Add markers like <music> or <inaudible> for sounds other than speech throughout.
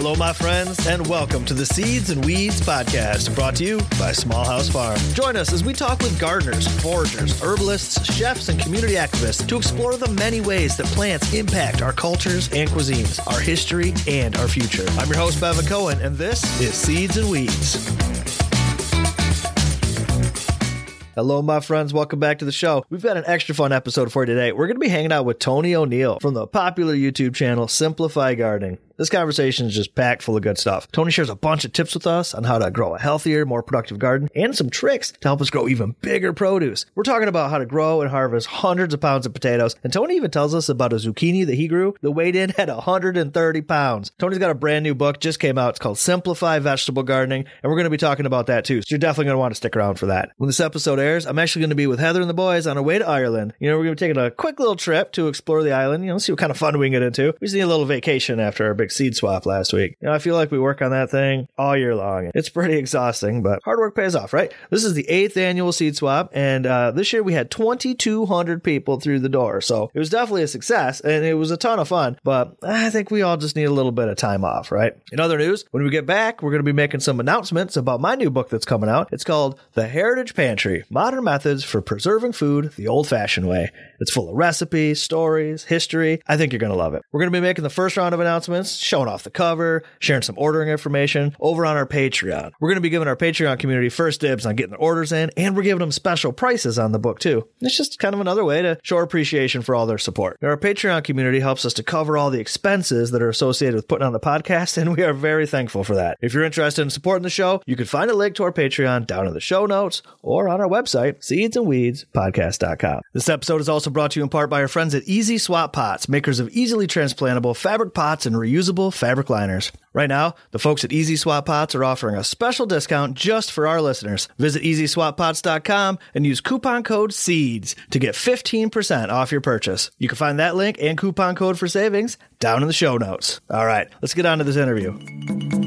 Hello, my friends, and welcome to the Seeds and Weeds podcast, brought to you by Small House Farm. Join us as we talk with gardeners, foragers, herbalists, chefs, and community activists to explore the many ways that plants impact our cultures and cuisines, our history, and our future. I'm your host, Bevin Cohen, and this is Seeds and Weeds. Hello, my friends. Welcome back to the show. We've got an extra fun episode for you today. We're going to be hanging out with Tony O'Neill from the popular YouTube channel Simplify Gardening. This conversation is just packed full of good stuff. Tony shares a bunch of tips with us on how to grow a healthier, more productive garden and some tricks to help us grow even bigger produce. We're talking about how to grow and harvest hundreds of pounds of potatoes, and Tony even tells us about a zucchini that he grew that weighed in at 130 pounds. Tony's got a brand new book, just came out. It's called Simplify Vegetable Gardening, and we're going to be talking about that too. So you're definitely going to want to stick around for that. When this episode airs, I'm actually going to be with Heather and the boys on our way to Ireland. You know, we're going to be taking a quick little trip to explore the island, you know, see what kind of fun we can get into. We just need a little vacation after our big seed swap last week. You know, I feel like we work on that thing all year long. It's pretty exhausting, but hard work pays off, right? This is the eighth annual seed swap, and uh, this year we had 2,200 people through the door. So it was definitely a success, and it was a ton of fun, but I think we all just need a little bit of time off, right? In other news, when we get back, we're going to be making some announcements about my new book that's coming out. It's called The Heritage Pantry Modern Methods for Preserving Food the Old Fashioned Way. It's full of recipes, stories, history. I think you're going to love it. We're going to be making the first round of announcements, showing off the cover, sharing some ordering information over on our Patreon. We're going to be giving our Patreon community first dibs on getting the orders in, and we're giving them special prices on the book too. It's just kind of another way to show appreciation for all their support. Our Patreon community helps us to cover all the expenses that are associated with putting on the podcast, and we are very thankful for that. If you're interested in supporting the show, you can find a link to our Patreon down in the show notes or on our website, seedsandweedspodcast.com. This episode is also brought to you in part by our friends at Easy Swap Pots, makers of easily transplantable fabric pots and reusable fabric liners. Right now, the folks at Easy Swap Pots are offering a special discount just for our listeners. Visit EasySwapPots.com and use coupon code SEEDS to get 15% off your purchase. You can find that link and coupon code for savings down in the show notes. All right, let's get on to this interview.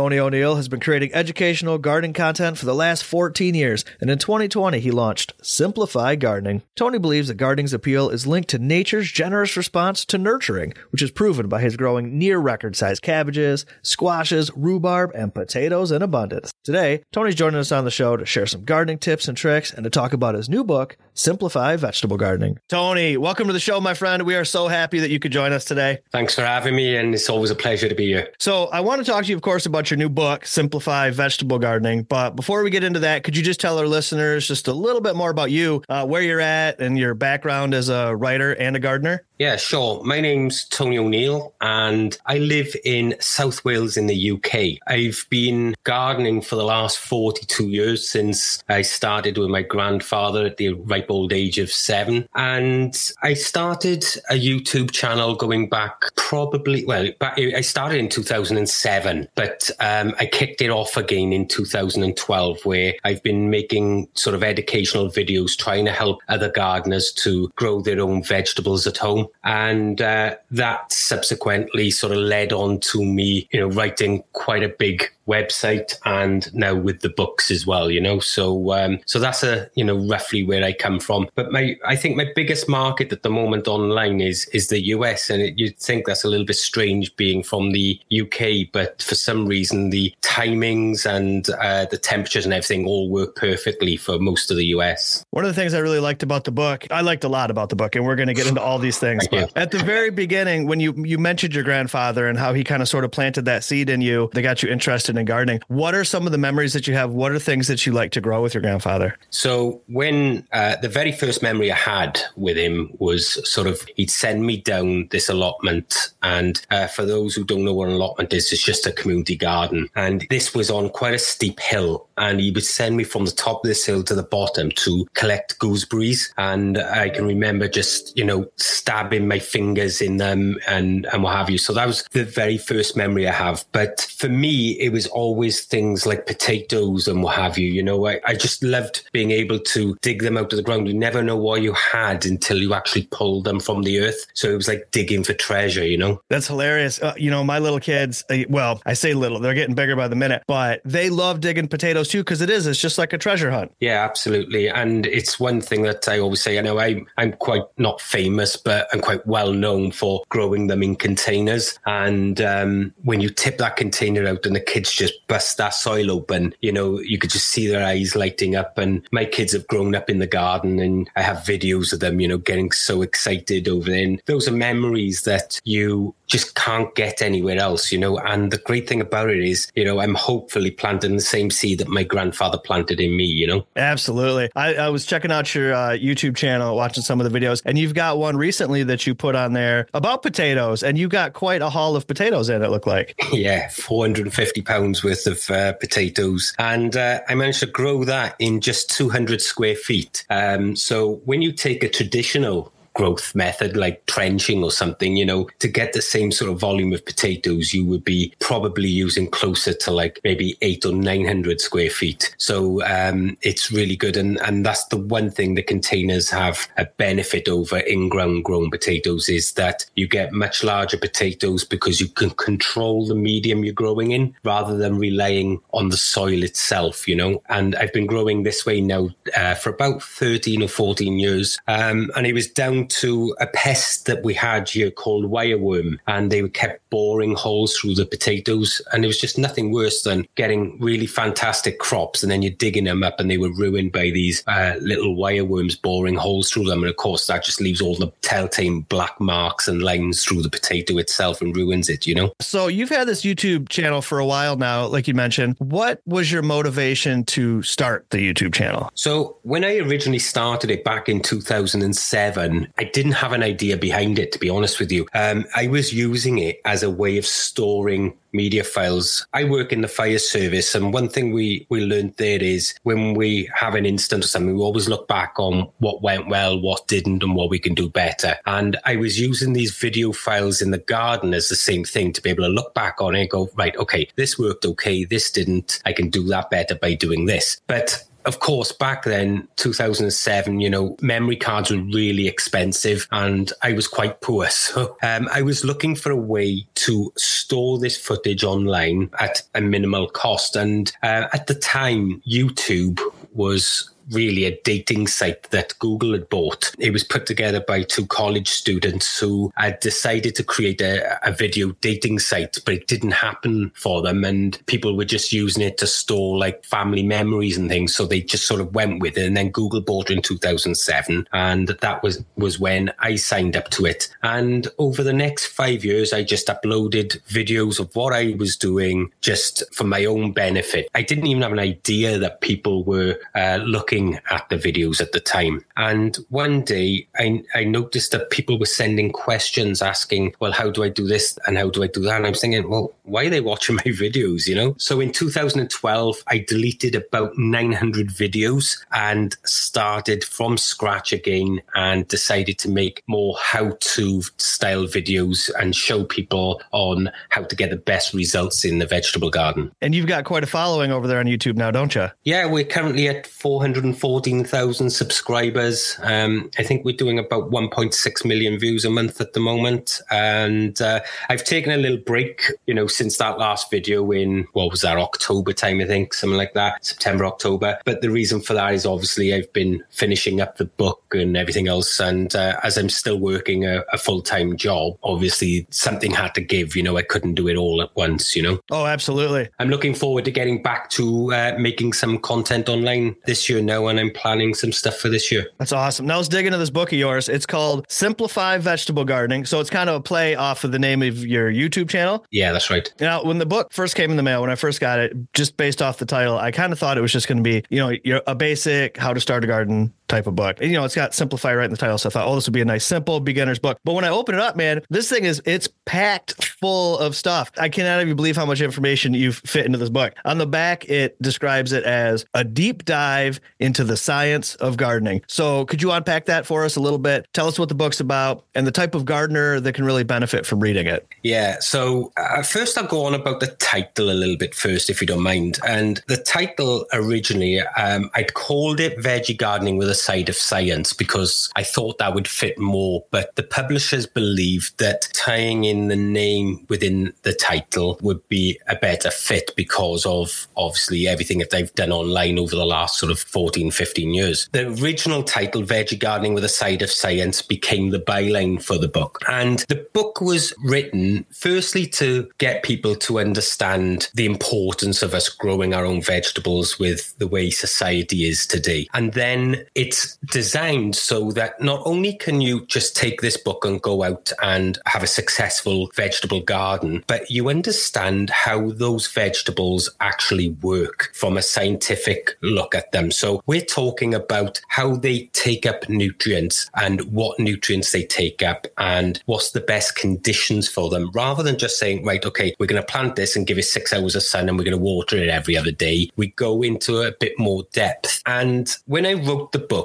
Tony O'Neill has been creating educational gardening content for the last 14 years, and in 2020 he launched Simplify Gardening. Tony believes that gardening's appeal is linked to nature's generous response to nurturing, which is proven by his growing near record sized cabbages, squashes, rhubarb, and potatoes in abundance. Today, Tony's joining us on the show to share some gardening tips and tricks and to talk about his new book, Simplify Vegetable Gardening. Tony, welcome to the show, my friend. We are so happy that you could join us today. Thanks for having me, and it's always a pleasure to be here. So, I want to talk to you, of course, about your new book, Simplify Vegetable Gardening. But before we get into that, could you just tell our listeners just a little bit more about you, uh, where you're at, and your background as a writer and a gardener? Yeah, sure. My name's Tony O'Neill, and I live in South Wales in the UK. I've been gardening for the last 42 years since I started with my grandfather at the ripe old age of seven. And I started a YouTube channel going back probably, well, I started in 2007, but um, I kicked it off again in 2012, where I've been making sort of educational videos trying to help other gardeners to grow their own vegetables at home. And uh, that subsequently sort of led on to me, you know, writing quite a big website and now with the books as well you know? So um, so that's a you know roughly where i come from. But my i think my biggest market at the moment online is is the us and it, you'd think that's a little bit strange being from the uk but for some reason the timings and uh, the temperatures and everything all work perfectly for most of the us one of the things i really liked about the book i liked a lot about the book and we're going to get into all these things. But at the very beginning when you you mentioned your grandfather and how he kind of sort of planted that seed in you that got you interested in gardening. What are some of the memories that you have? What are things that you like to grow with your grandfather? So, when uh, the very first memory I had with him was sort of he'd send me down this allotment. And uh, for those who don't know what an allotment is, it's just a community garden. And this was on quite a steep hill. And he would send me from the top of this hill to the bottom to collect gooseberries. And I can remember just, you know, stabbing my fingers in them and, and what have you. So that was the very first memory I have. But for me, it was always things like potatoes and what have you. You know, I, I just loved being able to dig them out of the ground. You never know what you had until you actually pulled them from the earth. So it was like digging for treasure, you know? That's hilarious. Uh, you know, my little kids, uh, well, I say little, they're getting bigger by the minute, but they love digging potatoes too, because it is. It's just like a treasure hunt. Yeah, absolutely. And it's one thing that I always say. I know i'm, I'm quite not famous, but I'm quite well known for growing them in containers. And um, when you tip that container out and the kids just bust that soil open, you know, you could just see their eyes lighting up. And my kids have grown up in the garden, and I have videos of them, you know, getting so excited over there. And those are memories that you just can't get anywhere else, you know. And the great thing about it is, you know, I'm hopefully planting the same seed that my grandfather planted in me, you know. Absolutely. I, I was checking out your uh, YouTube channel, watching some of the videos, and you've got one recently that you put on there about potatoes, and you got quite a haul of potatoes in. It looked like. <laughs> Yeah, 450 pounds worth of uh, potatoes, and uh, I managed to grow that in just 200 square feet. Um, so when you take a traditional growth method like trenching or something, you know, to get the same sort of volume of potatoes, you would be probably using closer to like maybe eight or 900 square feet. So um, it's really good. And, and that's the one thing the containers have a benefit over in ground grown potatoes is that you get much larger potatoes because you can control the medium you're growing in rather than relying on the soil itself, you know. And I've been growing this way now uh, for about 13 or 14 years. Um, and it was down to a pest that we had here called wireworm, and they were kept boring holes through the potatoes. And it was just nothing worse than getting really fantastic crops, and then you're digging them up, and they were ruined by these uh, little wireworms boring holes through them. And of course, that just leaves all the telltale black marks and lines through the potato itself and ruins it, you know? So you've had this YouTube channel for a while now, like you mentioned. What was your motivation to start the YouTube channel? So when I originally started it back in 2007, I didn't have an idea behind it, to be honest with you. Um, I was using it as a way of storing media files. I work in the fire service, and one thing we we learned there is when we have an incident or something, we always look back on what went well, what didn't, and what we can do better. And I was using these video files in the garden as the same thing to be able to look back on it and go, right, okay, this worked okay, this didn't. I can do that better by doing this. But of course, back then, 2007, you know, memory cards were really expensive and I was quite poor. <laughs> So um, I was looking for a way to store this footage online at a minimal cost. And uh, at the time, YouTube was really a dating site that Google had bought. It was put together by two college students who had decided to create a, a video dating site, but it didn't happen for them. And people were just using it to store like family memories and things. So they just sort of went with it. And then Google bought it in 2007. And that was, was when I signed up to it. And over the next five years, I just uploaded videos of what I was doing just for my own benefit. I didn't even have an idea that people were uh, looking looking at the videos at the time. And one day I, I noticed that people were sending questions asking, well, how do I do this? And how do I do that? And I'm thinking, well, why are they watching <laughs> my videos? You know? So in 2012, I deleted about 900 videos and started from scratch again and decided to make more how to style videos and show people on how to get the best results in the vegetable garden. And you've got quite a following over there on YouTube now, don't you? Yeah, we're currently at 400 114,000 subscribers. Um, I think we're doing about 1.6 million views a month at the moment. And uh, I've taken a little break, you know, since that last video in, what was that, October time, I think, something like that, September, October. But the reason for that is obviously I've been finishing up the book and everything else. And uh, as I'm still working a, a full time job, obviously something had to give, you know, I couldn't do it all at once, you know? Oh, absolutely. I'm looking forward to getting back to uh, making some content online this year now, and I'm planning some stuff for this year. That's awesome. Now let's dig into this book of yours. It's called Simplify Vegetable Gardening. So it's kind of a play off of the name of your YouTube channel. Yeah, that's right. Now, when the book first came in the mail, when I first got it, just based off the title, I kind of thought it was just going to be, you know, a basic how to start a garden type of book. You know, it's got simplify right in the title. So I thought, oh, this would be a nice, simple beginner's book. But when I open it up, man, this thing is, it's packed full of stuff. I cannot even believe how much information you've fit into this book. On the back, it describes it as a deep dive into the science of gardening. So could you unpack that for us a little bit? Tell us what the book's about and the type of gardener that can really benefit from reading it. Yeah. So uh, first, I'll go on about the title a little bit first, if you don't mind. And the title originally, um, I'd called it Veggie Gardening with a side of science because I thought that would fit more. But the publishers believed that tying in the name within the title would be a better fit because of obviously everything that they've done online over the last sort of 14, 15 years. The original title, Veggie Gardening with a Side of Science, became the byline for the book. And the book was written firstly to get people to understand the importance of us growing our own vegetables with the way society is today. And then it's designed so that not only can you just take this book and go out and have a successful vegetable garden, but you understand how those vegetables actually work from a scientific look at them. So we're talking about how they take up nutrients and what nutrients they take up and what's the best conditions for them rather than just saying, right, okay, we're going to plant this and give it six hours of sun and we're going to water it every other day. We go into a bit more depth. And when I wrote the book,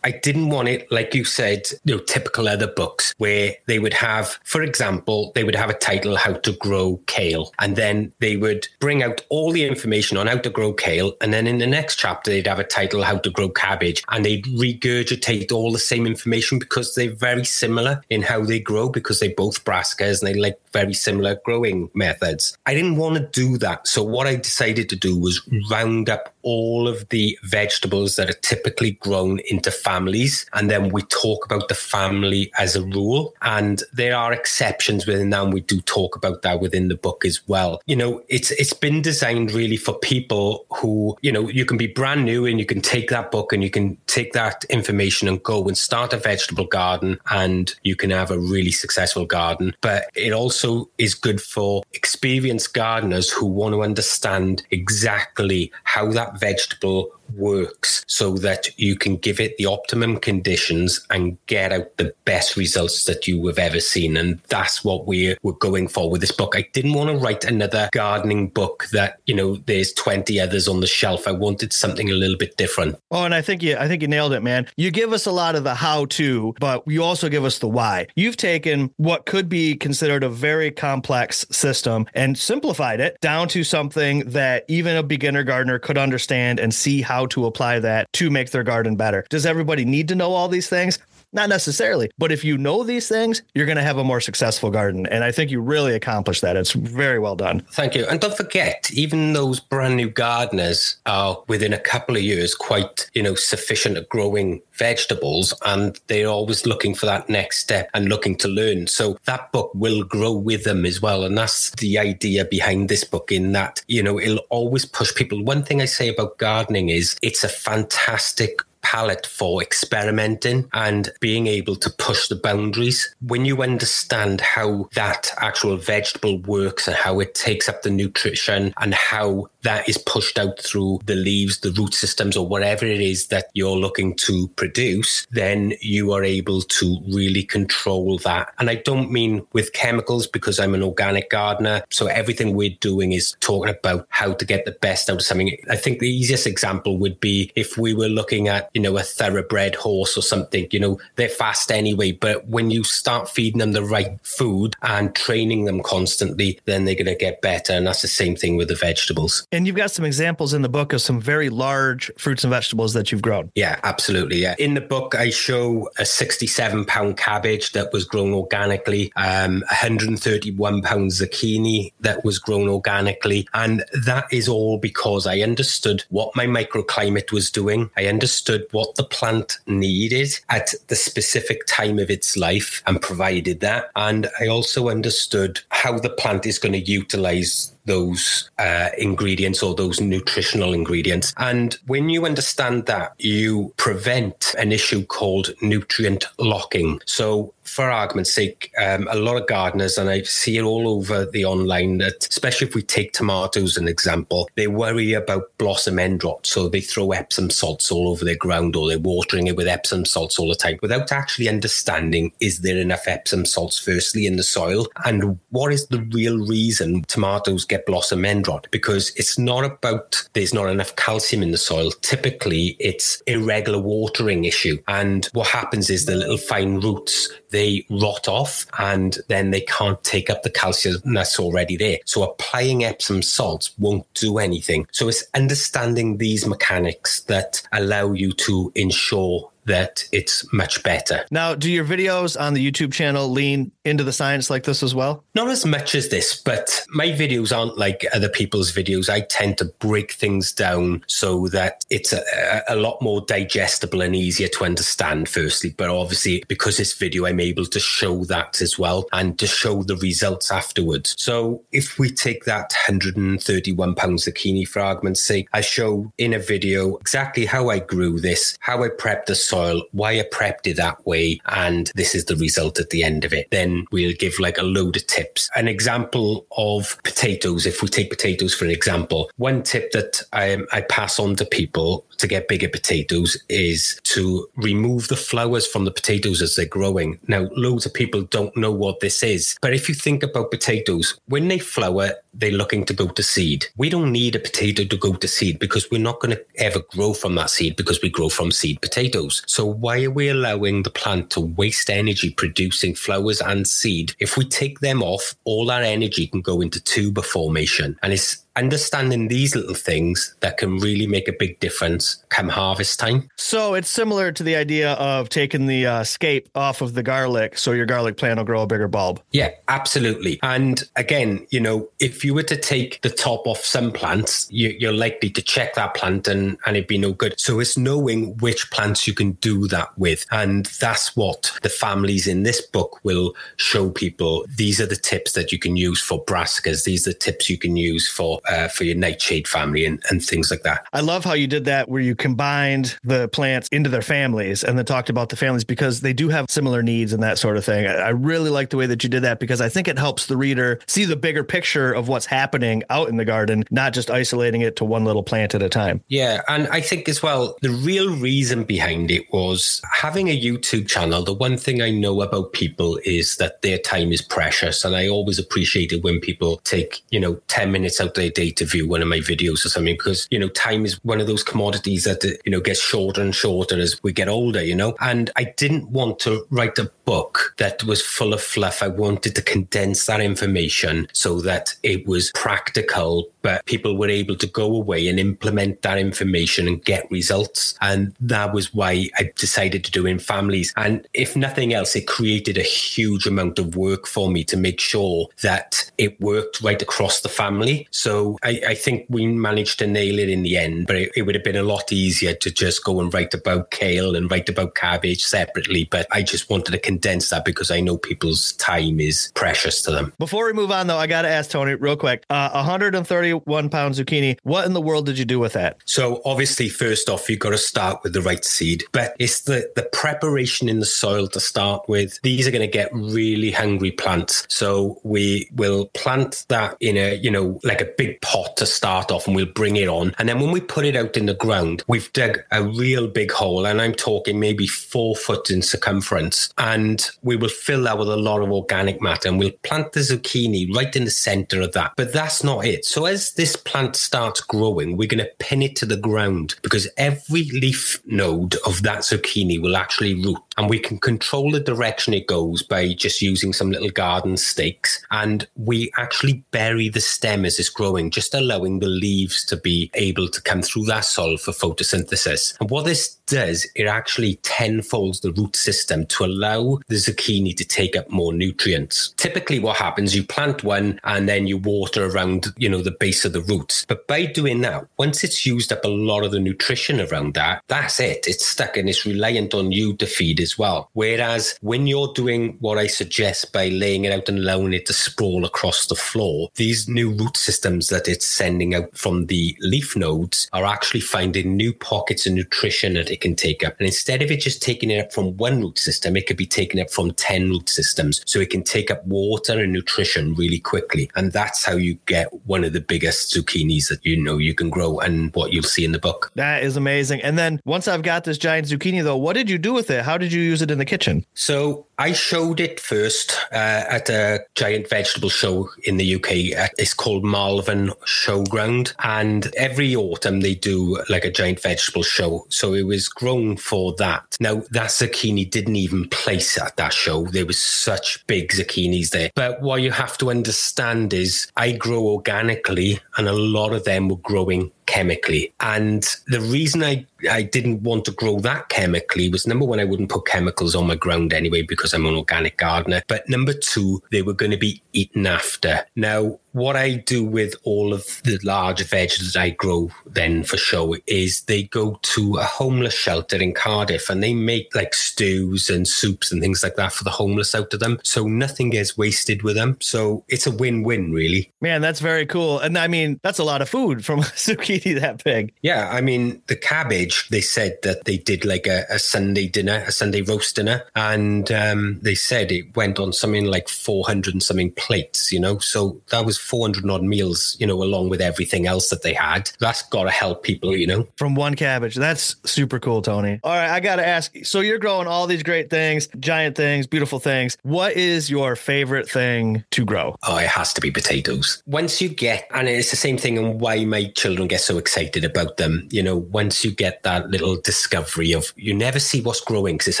I didn't want it, like you said, you know, typical other books where they would have, for example, they would have a title, How to Grow Kale. And then they would bring out all the information on how to grow kale. And then in the next chapter, they'd have a title, How to Grow Cabbage. And they'd regurgitate all the same information because they're very similar in how they grow because they're both brassicas and they like very similar growing methods. I didn't want to do that. So what I decided to do was round up all of the vegetables that are typically grown into families. And then we talk about the family as a rule. And there are exceptions within that. And we do talk about that within the book as well. You know, it's it's been designed really for people who, you know, you can be brand new and you can take that book and you can take that information and go and start a vegetable garden and you can have a really successful garden. But it also is good for experienced gardeners who want to understand exactly how that vegetable works so that you can give it the optimum conditions and get out the best results that you have ever seen. And that's what we're, we're going for with this book. I didn't want to write another gardening book that, you know, there's 20 others on the shelf. I wanted something a little bit different. Oh, and I think you I think you nailed it, man. You give us a lot of the how to, but you also give us the why. You've taken what could be considered a very complex system and simplified it down to something that even a beginner gardener could understand and see how how to apply that to make their garden better. Does everybody need to know all these things? Not necessarily, but if you know these things, you're going to have a more successful garden. And I think you really accomplished that. It's very well done. Thank you. And don't forget, even those brand new gardeners are within a couple of years quite, you know, sufficient at growing vegetables and they're always looking for that next step and looking to learn. So that book will grow with them as well. And that's the idea behind this book in that, you know, it'll always push people. One thing I say about gardening is it's a fantastic palette for experimenting and being able to push the boundaries. When you understand how that actual vegetable works and how it takes up the nutrition and how that is pushed out through the leaves, the root systems, or whatever it is that you're looking to produce, then you are able to really control that. And I don't mean with chemicals because I'm an organic gardener. So everything we're doing is talking about how to get the best out of something. I think the easiest example would be if we were looking at, you know, a thoroughbred horse or something, you know, they're fast anyway. But when you start feeding them the right food and training them constantly, then they're going to get better. And that's the same thing with the vegetables. And you've got some examples in the book of some very large fruits and vegetables that you've grown. Yeah, absolutely. Yeah. In the book, I show a 67 pound cabbage that was grown organically, um, 131 pound zucchini that was grown organically. And that is all because I understood what my microclimate was doing. I understood what the plant needed at the specific time of its life and provided that. And I also understood how the plant is going to utilize those uh, ingredients or those nutritional ingredients. And when you understand that, you prevent an issue called nutrient locking. So for argument's sake, um, a lot of gardeners, and I see it all over the online, that especially if we take tomatoes as an example, they worry about blossom end rot. So they throw Epsom salts all over their ground or they're watering it with Epsom salts all the time without actually understanding is there enough Epsom salts, firstly, in the soil? And what is the real reason tomatoes get blossom end rot? Because it's not about there's not enough calcium in the soil. Typically, it's irregular watering issue. And what happens is the little fine roots, they rot off and then they can't take up the calcium that's already there. So applying Epsom salts won't do anything. So it's understanding these mechanics that allow you to ensure that it's much better. Now, do your videos on the YouTube channel lean into the science like this as well? Not as much as this, but my videos aren't like other people's videos. I tend to break things down so that it's a, a lot more digestible and easier to understand, firstly. But obviously, because this video, I'm able to show that as well and to show the results afterwards. So if we take that 131 pound zucchini fragment, say, I show in a video exactly how I grew this, how I prepped the soil, why I prepped it that way, and this is the result at the end of it. Then we'll give like a load of tips. An example of potatoes, if we take potatoes for an example, one tip that I, I pass on to people to get bigger potatoes is to remove the flowers from the potatoes as they're growing. Now, loads of people don't know what this is, but if you think about potatoes, when they flower, they're looking to go to seed. We don't need a potato to go to seed because we're not going to ever grow from that seed because we grow from seed potatoes. So why are we allowing the plant to waste energy producing flowers and seed? If we take them off, all our energy can go into tuber formation. And it's understanding these little things that can really make a big difference come harvest time. So it's similar to the idea of taking the uh, scape off of the garlic so your garlic plant will grow a bigger bulb. Yeah, absolutely. And again, you know, if you were to take the top off some plants, you, are likely to check that plant and, and it'd be no good. So it's knowing which plants you can do that with. And that's what the families in this book will show people. These are the tips that you can use for brassicas. These are the tips you can use for uh, for your nightshade family and, and things like that. I love how you did that where you combined the plants into their families and then talked about the families because they do have similar needs and that sort of thing. I really like the way that you did that because I think it helps the reader see the bigger picture of what's happening out in the garden, not just isolating it to one little plant at a time. Yeah. And I think as well, the real reason behind it was having a YouTube channel. The one thing I know about people is that their time is precious. And I always appreciate it when people take, you know, 10 minutes out their day to view one of my videos or something because, you know, time is one of those commodities that, uh, you know, gets shorter and shorter as we get older, you know? And I didn't want to write a book that was full of fluff. I wanted to condense that information so that it was practical, but people were able to go away and implement that information and get results. And that was why I decided to do in families. And if nothing else, it created a huge amount of work for me to make sure that it worked right across the family. So I, I think we managed to nail it in the end, but it, it would have been a lot easier to just go and write about kale and write about cabbage separately. But I just wanted to condense that because I know people's time is precious to them. Before we move on, though, I got to ask Tony real quick uh, 131 pound zucchini. What in the world did you do with that? So, obviously, first off, you've got to start with the right seed, but it's the, the preparation in the soil to start with. These are going to get really hungry plants. So, we will plant that in a, you know, like a big pot to start off and we'll bring it on. And then when we put it out in the ground, we've dug a real big hole, and I'm talking maybe four foot in circumference. And we will fill that with a lot of organic matter and we'll plant the zucchini right in the center of that. But that's not it. So as this plant starts growing, we're going to pin it to the ground because every leaf node of that zucchini will actually root and we can control the direction it goes by just using some little garden stakes. And we actually bury the stem as it's growing, just allowing the leaves to be able to come through that soil for photosynthesis. And what this does, it actually tenfolds the root system to allow the zucchini to take up more nutrients. Typically what happens, you plant one and then you water around, you know, the base of the roots. But by doing that, once it's used up a lot of the nutrition around that, that's it. It's stuck and it's reliant on you to feed as well. Whereas when you're doing what I suggest by laying it out and allowing it to sprawl across the floor, these new root systems that it's sending out from the leaf nodes are actually finding new pockets of nutrition that it can take up. And instead of it just taking it up from one root system, it could be taking it from 10 root systems. So it can take up water and nutrition really quickly. And that's how you get one of the biggest zucchinis that you know you can grow and what you'll see in the book. That is amazing. And then once I've got this giant zucchini, though, what did you do with it? How did you use it in the kitchen? So I showed it first uh, at a giant vegetable show in the UK. It's called Malvern Showground. And every autumn they do like a giant vegetable show. So it was grown for that. Now, that zucchini didn't even place at that show. There was such big zucchinis there. But what you have to understand is I grow organically and a lot of them were growing chemically. And the reason I, I didn't want to grow that chemically was number one, I wouldn't put chemicals on my ground anyway because I'm an organic gardener. But number two, they were going to be eaten after. Now, what I do with all of the large vegetables that I grow then for show is they go to a homeless shelter in Cardiff and they make like stews and soups and things like that for the homeless out of them. So nothing gets wasted with them. So it's a win-win really. Man, that's very cool. And I mean, that's a lot of food from <laughs> a zucchini that big. Yeah. I mean, the cabbage, they said that they did like a, a Sunday dinner, a Sunday roast dinner. And um, they said it went on something like 400 and something plates, you know? So that was 400 odd meals, you know, along with everything else that they had. That's got to help people, you know. From one cabbage. That's super cool, Tony. All right, I got to ask so you're growing all these great things, giant things, beautiful things. What is your favorite thing to grow? Oh, it has to be potatoes. Once you get, and it's the same thing and why my children get so excited about them, you know, once you get that little discovery of you never see what's growing because it's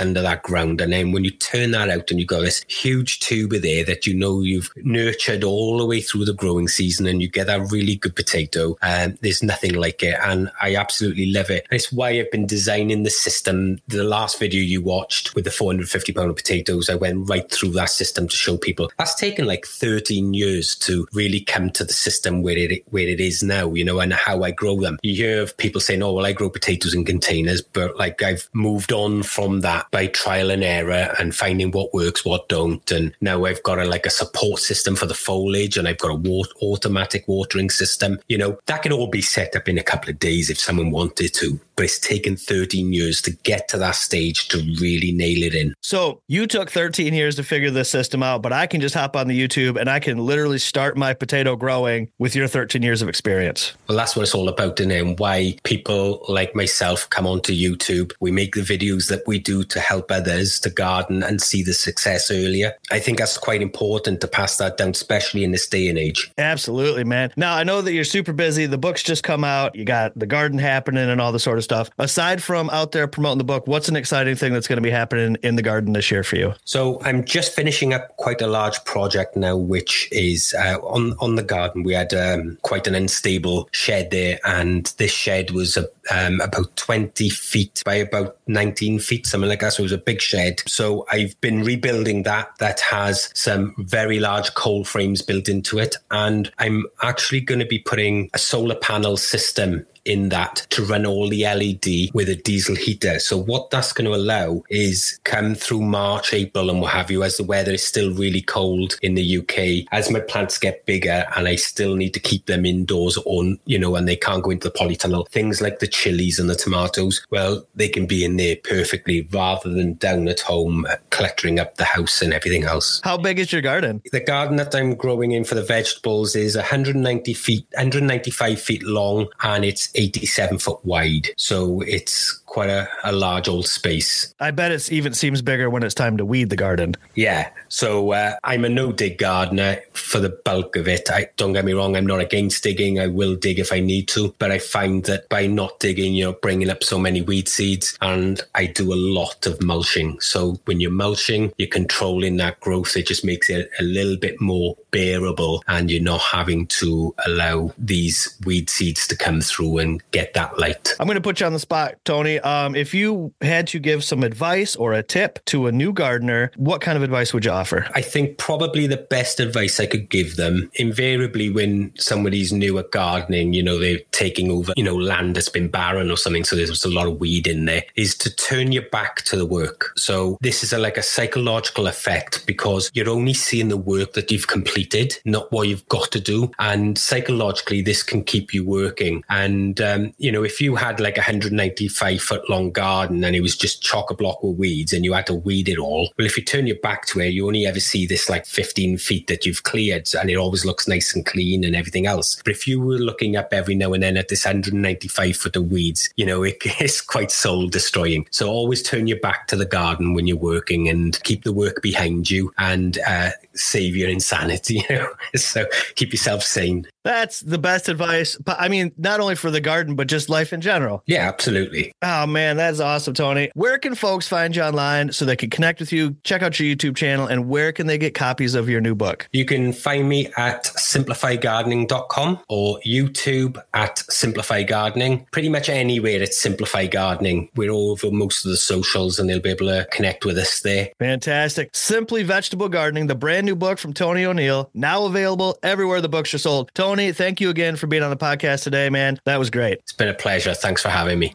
under that ground. And then when you turn that out and you got this huge tuber there that you know you've nurtured all the way through the growing season and you get that really good potato. And um, there's nothing like it. And I absolutely love it. And it's why I've been designing the system. The last video you watched with the 450 pound of potatoes, I went right through that system to show people. That's taken like 13 years to really come to the system where it where it is now, you know, and how I grow them. You hear of people saying, "Oh, well, I grow potatoes in containers," but like I've moved on from that by trial and error and finding what works, what don't, and now I've got a like a support system for the foliage, and I've got a water, automatic watering system. You know, that can all be set up in a couple of days if someone wanted to but it's taken 13 years to get to that stage to really nail it in. So you took 13 years to figure this system out, but I can just hop on the YouTube and I can literally start my potato growing with your 13 years of experience. Well, that's what it's all about, and why people like myself come onto YouTube. We make the videos that we do to help others to garden and see the success earlier. I think that's quite important to pass that down, especially in this day and age. Absolutely, man. Now I know that you're super busy. The book's just come out. You got the garden happening and all the sort of stuff. Aside from out there promoting the book, what's an exciting thing that's going to be happening in the garden this year for you? So I'm just finishing up quite a large project now, which is uh, on on the garden. We had um, quite an unstable shed there, and this shed was a, um, about 20 feet by about 19 feet, something like that. So it was a big shed. So I've been rebuilding that. That has some very large cold frames built into it, and I'm actually going to be putting a solar panel system in that to run all the LED with a diesel heater. So what that's going to allow is come through March, April and what have you, as the weather is still really cold in the UK, as my plants get bigger and I still need to keep them indoors on, you know, and they can't go into the polytunnel, things like the chilies and the tomatoes, well, they can be in there perfectly rather than down at home cluttering up the house and everything else. How big is your garden? The garden that I'm growing in for the vegetables is 190 feet, 195 feet long and it's 87 foot wide. So it's quite a, a large old space. I bet it even seems bigger when it's time to weed the garden. Yeah. So uh, I'm a no dig gardener for the bulk of it. I don't get me wrong, I'm not against digging. I will dig if I need to, but I find that by not digging, you're bringing up so many weed seeds, and I do a lot of mulching. So when you're mulching, you're controlling that growth. It just makes it a little bit more bearable, and you're not having to allow these weed seeds to come through and get that light. I'm going to put you on the spot, Tony. Um, if you had to give some advice or a tip to a new gardener, what kind of advice would you offer? I think probably the best advice I could give them, invariably when somebody's new at gardening, you know, they're taking over, you know, land that's been barren or something, so there's a lot of weed in there, is to turn your back to the work. So this is a, like a psychological effect because you're only seeing the work that you've completed, not what you've got to do. And psychologically, this can keep you working. And, um, you know, if you had like a 195 foot long garden and it was just chock a block with weeds and you had to weed it all. Well, if you turn your back to it, you only ever see this like 15 feet that you've cleared and it always looks nice and clean and everything else. But if you were looking up every now and then at this 195 foot of weeds, you know, it <laughs> is quite soul destroying. So always turn your back to the garden when you're working and keep the work behind you and uh, save your insanity. <laughs> You know, so keep yourself sane. That's the best advice. But I mean, not only for the garden, but just life in general. Yeah, absolutely. Oh man, that's awesome, Tony. Where can folks find you online so they can connect with you, check out your YouTube channel, and where can they get copies of your new book? You can find me at simplifygardening.com or YouTube at Simplify Gardening. Pretty much anywhere it's Simplify Gardening. We're over most of the socials and they'll be able to connect with us there. Fantastic. Simply Vegetable Gardening, the brand new book from Tony O'Neill, now available everywhere the books are sold. Tony, thank you again for being on the podcast today, man. That was great. It's been a pleasure. Thanks for having me.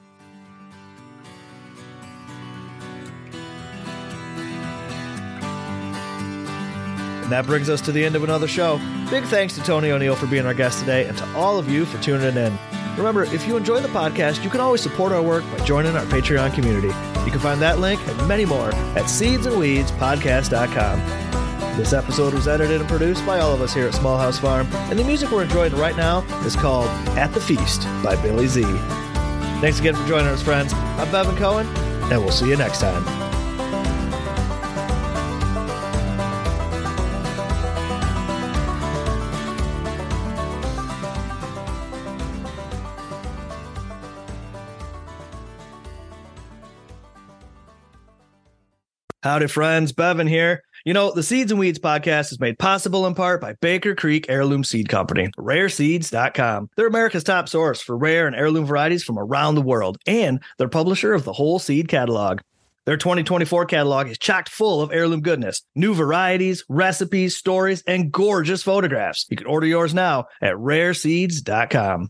And that brings us to the end of another show. Big thanks to Tony O'Neill for being our guest today and to all of you for tuning in. Remember, if you enjoy the podcast, you can always support our work by joining our Patreon community. You can find that link and many more at seedsandweedspodcast.com. This episode was edited and produced by all of us here at Small House Farm, and the music we're enjoying right now is called At the Feast by Billy Z. Thanks again for joining us, friends. I'm Bevin Cohen, and we'll see you next time. Howdy, friends. Bevin here. You know, the Seeds and Weeds podcast is made possible in part by Baker Creek Heirloom Seed Company, rareseeds.com. They're America's top source for rare and heirloom varieties from around the world, and they're publisher of the whole seed catalog. Their 2024 catalog is chocked full of heirloom goodness, new varieties, recipes, stories, and gorgeous photographs. You can order yours now at rareseeds.com.